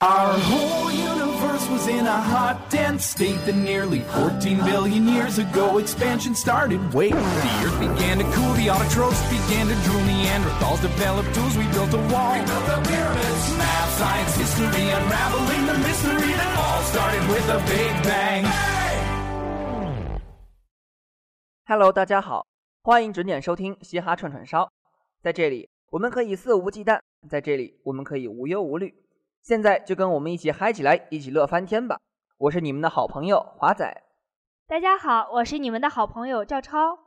Our whole universe was in a hot, dense state that nearly 14 billion years ago expansion started. Wait, the earth began to cool, the autotrophs began to drool, Neanderthals developed tools, we built a wall. We built the pyramids. Math, science, history, unraveling the mystery that all started with a big bang. Hello，大家好，欢迎准点收听嘻哈串串烧。在这里，我们可以肆无忌惮；在这里，我们可以无忧无虑。 现在就跟我们一起嗨起来，一起乐翻天吧！我是你们的好朋友华仔。大家好，我是你们的好朋友赵超。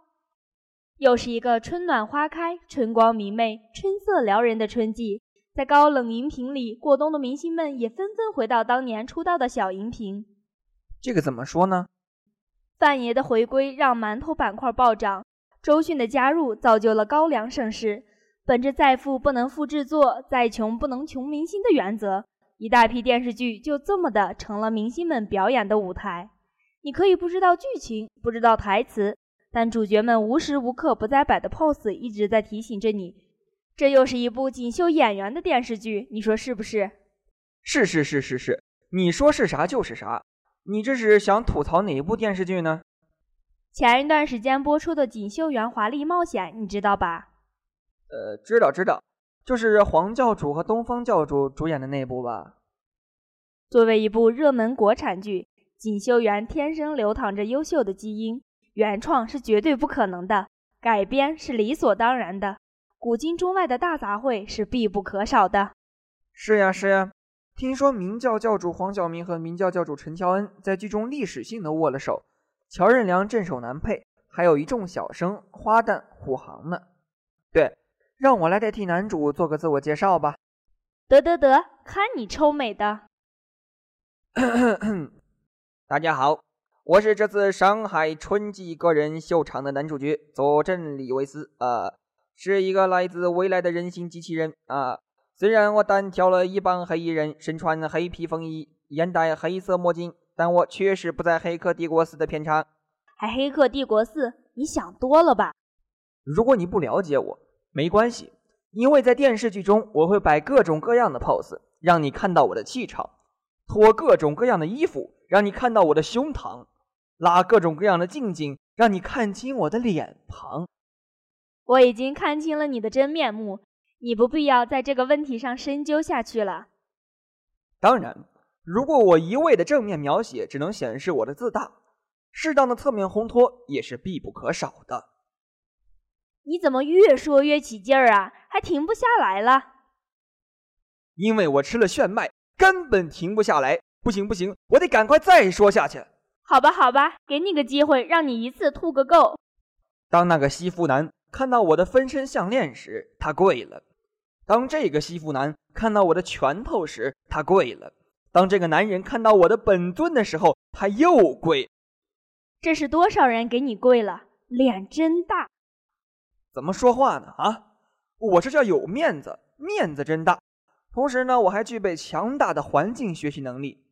又是一个春暖花开、春光明媚、春色撩人的春季，在高冷荧屏里过冬的明星们也纷纷回到当年出道的小荧屏。这个怎么说呢？范爷的回归让馒头板块暴涨，周迅的加入造就了高粱盛世。本着“再富不能富制作，再穷不能穷明星”的原则。一大批电视剧就这么的成了明星们表演的舞台。你可以不知道剧情，不知道台词，但主角们无时无刻不在摆的 pose 一直在提醒着你，这又是一部锦绣演员的电视剧。你说是不是？是是是是是，你说是啥就是啥。你这是想吐槽哪一部电视剧呢？前一段时间播出的《锦绣园华丽冒险》，你知道吧？呃，知道知道。就是黄教主和东方教主主演的那部吧。作为一部热门国产剧，《锦绣缘》天生流淌着优秀的基因，原创是绝对不可能的，改编是理所当然的，古今中外的大杂烩是必不可少的。是呀是呀，听说明教教主黄晓明和明教教主陈乔恩在剧中历史性的握了手，乔任梁镇守南配，还有一众小生花旦护航呢。对。让我来代替男主做个自我介绍吧。得得得，看你臭美的！大家好，我是这次上海春季个人秀场的男主角佐镇李维斯啊，是一个来自未来的人形机器人啊。虽然我单挑了一帮黑衣人，身穿黑皮风衣，眼戴黑色墨镜，但我确实不在《黑客帝国四》的片场。还《黑客帝国四》？你想多了吧？如果你不了解我。没关系，因为在电视剧中，我会摆各种各样的 pose，让你看到我的气场；脱各种各样的衣服，让你看到我的胸膛；拉各种各样的近景，让你看清我的脸庞。我已经看清了你的真面目，你不必要在这个问题上深究下去了。当然，如果我一味的正面描写只能显示我的自大，适当的侧面烘托也是必不可少的。你怎么越说越起劲儿啊？还停不下来了？因为我吃了炫迈，根本停不下来。不行不行，我得赶快再说下去。好吧好吧，给你个机会，让你一次吐个够。当那个西服男看到我的分身项链时，他跪了；当这个西服男看到我的拳头时，他跪了；当这个男人看到我的本尊的时候，他又跪。这是多少人给你跪了？脸真大。怎么说话呢？啊，我这叫有面子，面子真大。同时呢，我还具备强大的环境学习能力，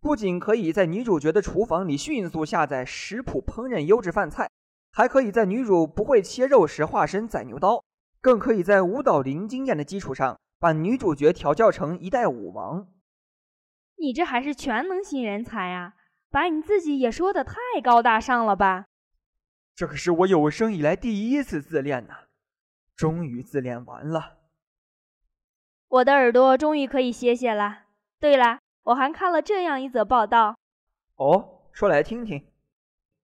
不仅可以在女主角的厨房里迅速下载食谱烹饪优质饭菜，还可以在女主不会切肉时化身宰牛刀，更可以在舞蹈零经验的基础上把女主角调教成一代舞王。你这还是全能型人才啊！把你自己也说的太高大上了吧？这可是我有生以来第一次自恋呐，终于自恋完了。我的耳朵终于可以歇歇了。对了，我还看了这样一则报道。哦，说来听听。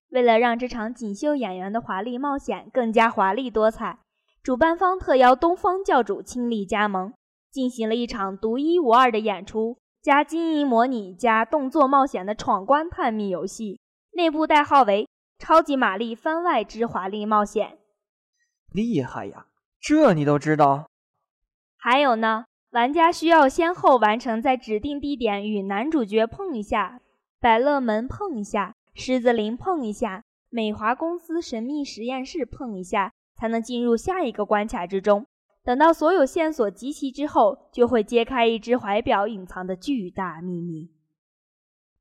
为了让这场锦绣演员的华丽冒险更加华丽多彩，主办方特邀东方教主亲力加盟，进行了一场独一无二的演出，加经营模拟加动作冒险的闯关探秘游戏，内部代号为。超级玛丽番外之华丽冒险，厉害呀！这你都知道？还有呢，玩家需要先后完成在指定地点与男主角碰一下，百乐门碰一下，狮子林碰一下，美华公司神秘实验室碰一下，才能进入下一个关卡之中。等到所有线索集齐之后，就会揭开一只怀表隐藏的巨大秘密。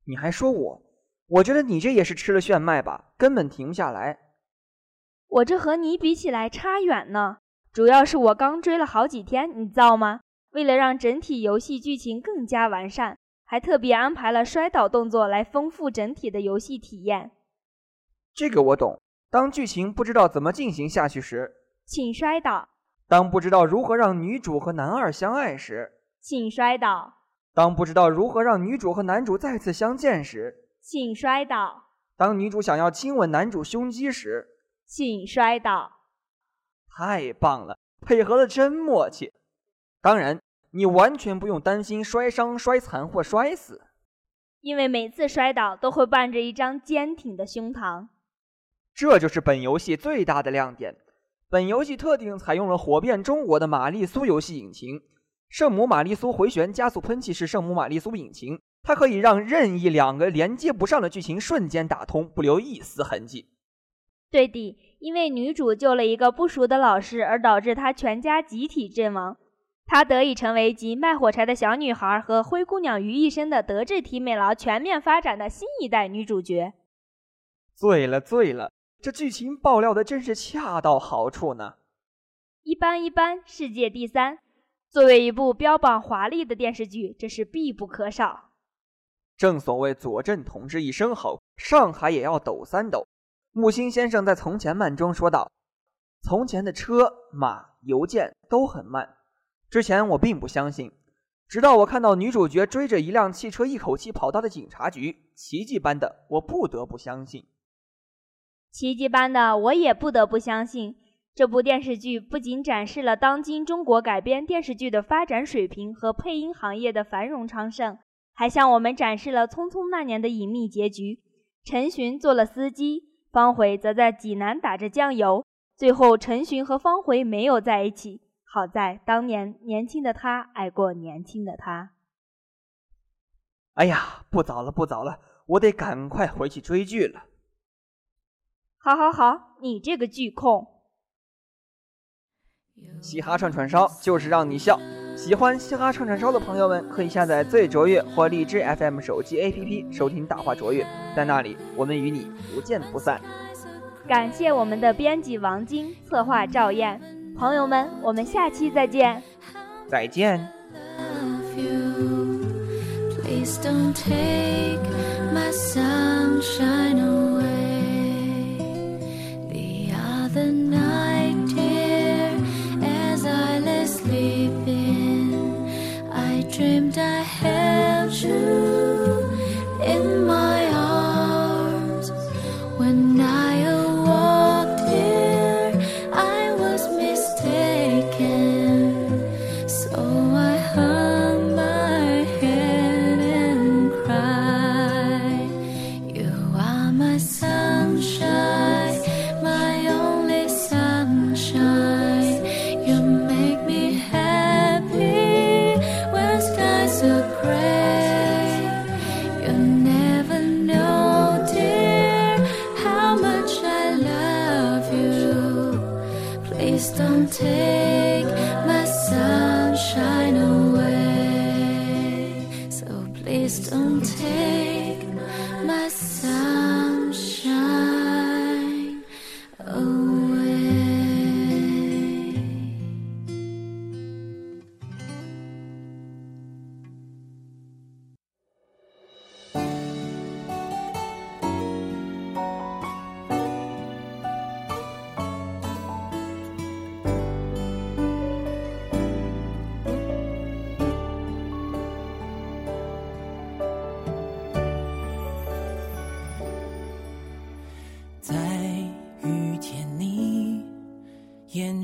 你还说我？我觉得你这也是吃了炫迈吧，根本停不下来。我这和你比起来差远呢，主要是我刚追了好几天，你造吗？为了让整体游戏剧情更加完善，还特别安排了摔倒动作来丰富整体的游戏体验。这个我懂。当剧情不知道怎么进行下去时，请摔倒；当不知道如何让女主和男二相爱时，请摔倒；当不知道如何让女主和男主再次相见时，请摔倒；当女主想要亲吻男主胸肌时，请摔倒。太棒了，配合的真默契。当然，你完全不用担心摔伤、摔残或摔死，因为每次摔倒都会伴着一张坚挺的胸膛。这就是本游戏最大的亮点。本游戏特定采用了火遍中国的玛丽苏游戏引擎，圣母玛丽苏回旋加速喷气式圣母玛丽苏引擎，它可以让任意两个连接不上的剧情瞬间打通，不留一丝痕迹。对的，因为女主救了一个不熟的老师，而导致她全家集体阵亡。她得以成为集卖火柴的小女孩和灰姑娘于一身的德智体美劳全面发展的新一代女主角。醉了，醉了！这剧情爆料的真是恰到好处呢。一般一般，世界第三。作为一部标榜华丽的电视剧，这是必不可少。正所谓左镇同志一声吼，上海也要抖三抖。木心先生在《从前慢》中说道：“从前的车马邮件都很慢。”之前我并不相信，直到我看到女主角追着一辆汽车一口气跑到了警察局，奇迹般的，我不得不相信。奇迹般的，我也不得不相信，这部电视剧不仅展示了当今中国改编电视剧的发展水平和配音行业的繁荣昌盛，还向我们展示了《匆匆那年》的隐秘结局。陈寻做了司机，方茴则在济南打着酱油，最后陈寻和方茴没有在一起。好在当年年轻的他爱过年轻的他。哎呀，不早了，不早了，我得赶快回去追剧了。好，好，好，你这个剧控！嘻哈串串烧就是让你笑。喜欢嘻哈串串烧的朋友们，可以下载最卓越或荔枝 FM 手机 APP 收听大话卓越，在那里我们与你不见不散。感谢我们的编辑王晶，策划赵燕。朋友们，我们下期再见。再见。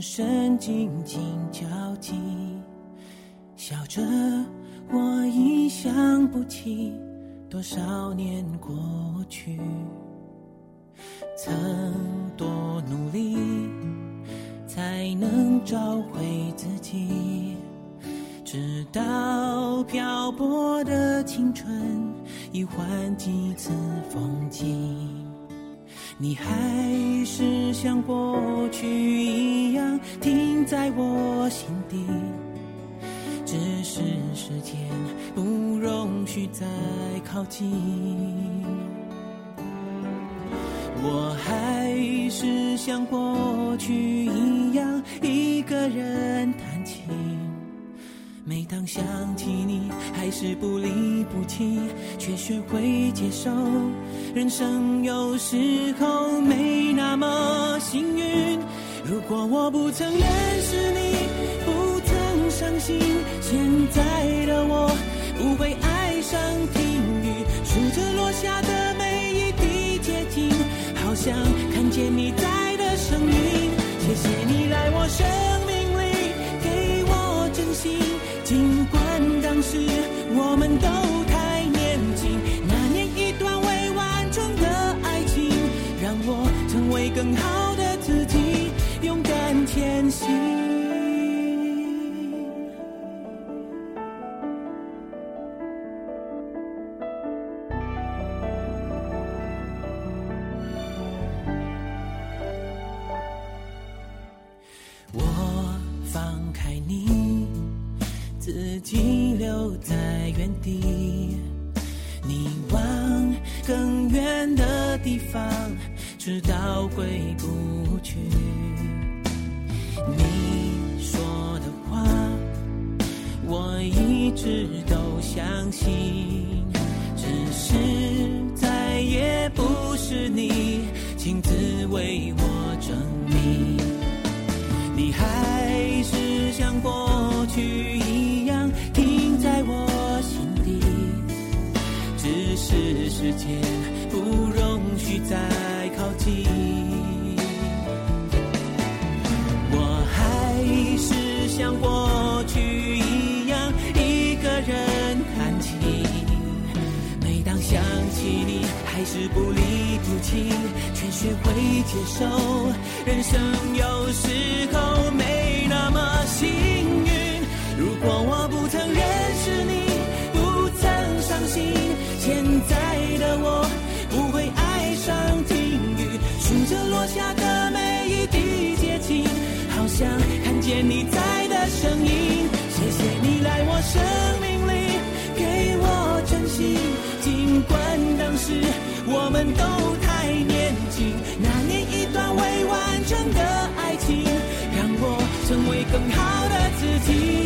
眼神紧紧交集，笑着，我已想不起多少年过去，曾多努力才能找回自己，直到漂泊的青春已换几次风景。你还是像过去一样停在我心底，只是时间不容许再靠近。我还是像过去一样一个人弹琴，每当想起你，还是不离不弃，却学会接受。人生有时候没那么幸运。如果我不曾认识你，不曾伤心，现在的我不会爱上听雨，数着落下的每一滴结晶，好像看见你在的声音。谢谢你来我生，尽管当时我们都方，直到回不去。你说的话，我一直都相信，只是再也不是你亲自为我证明。你还是像过去一样停在我心底，只是时间再靠近。我还是像过去一样一个人弹琴，每当想起你，还是不离不弃，却学会接受。人生有时候没那么幸运，如果我不曾认识你，不曾伤心，想看见你在的身影。谢谢你来我生命里，给我真心，尽管当时我们都太年轻。那年一段未完成的爱情，让我成为更好的自己。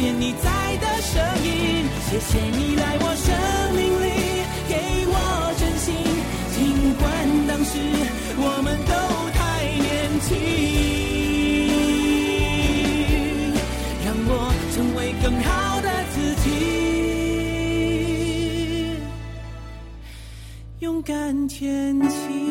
见你在的声音。谢谢你来我生命里，给我真心，尽管当时我们都太年轻，让我成为更好的自己，勇敢前行。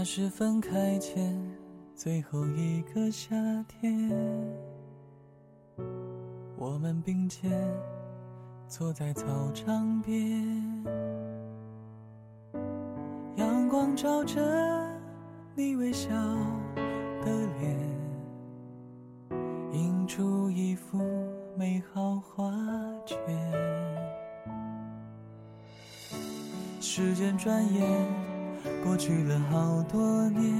那是分开前最后一个夏天，我们并肩坐在操场边，阳光照着你微笑的脸，映出一幅美好画卷。时间转眼。过去了好多年，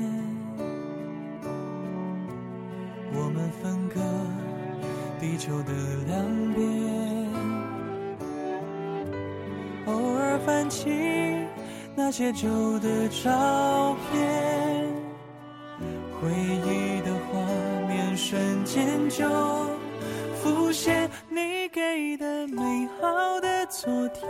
我们分隔地球的两边，偶尔翻起那些旧的照片，回忆的画面瞬间就浮现，你给的美好的昨天，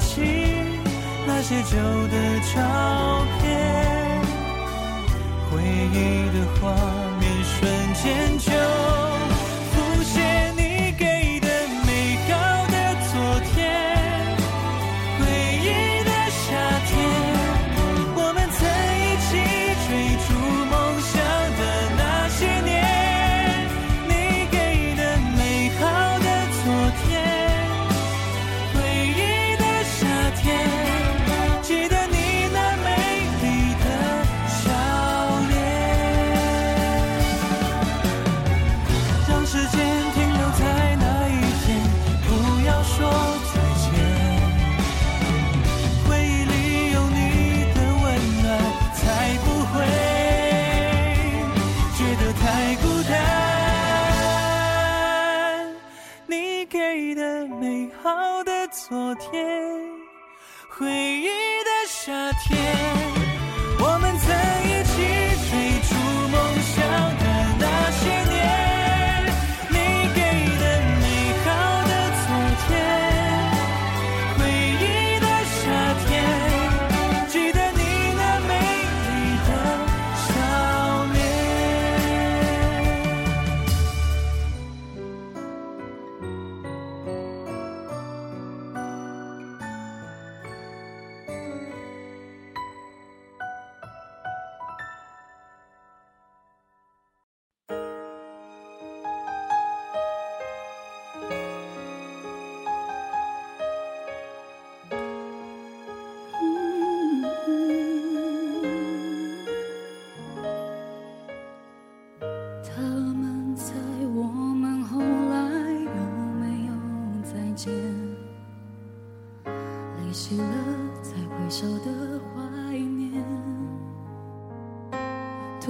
起那些旧的照片，回忆的画面瞬间就。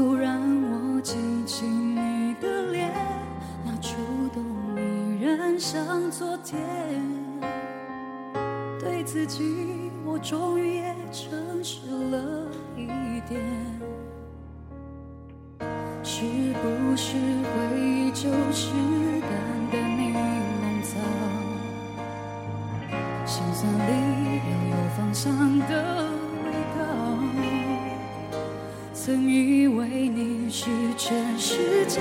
突然我记起你的脸，那触动依然像昨天，对自己，我终于也诚实了一点，是不是回忆就是淡淡你弄脏，心酸里要有方向的。曾以为你是全世界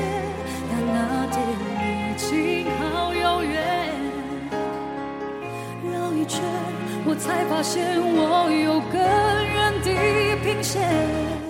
但那天已经好遥远。绕一圈我才发现我有更远地平线。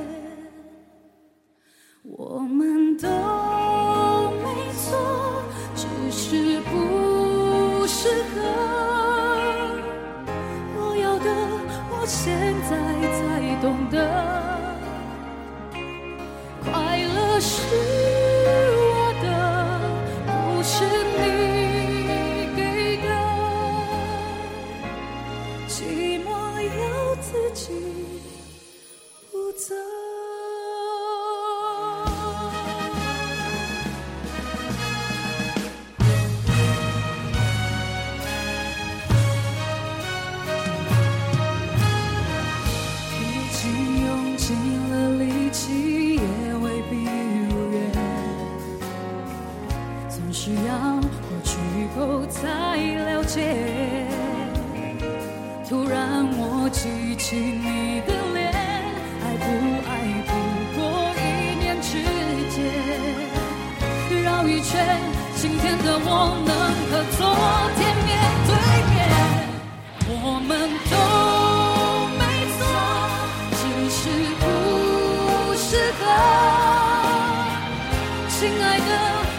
亲爱的，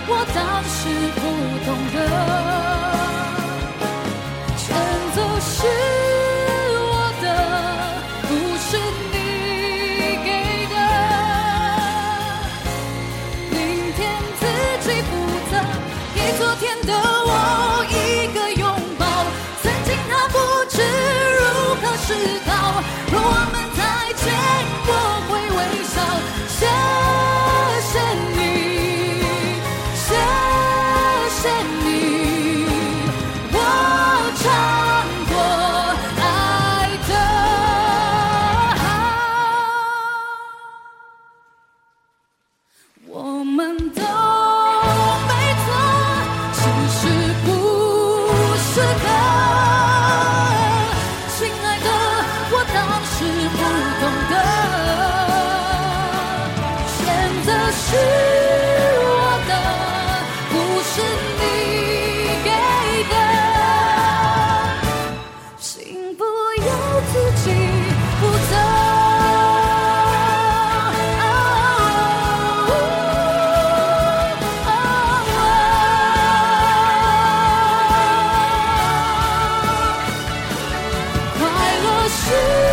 我当时不懂得，see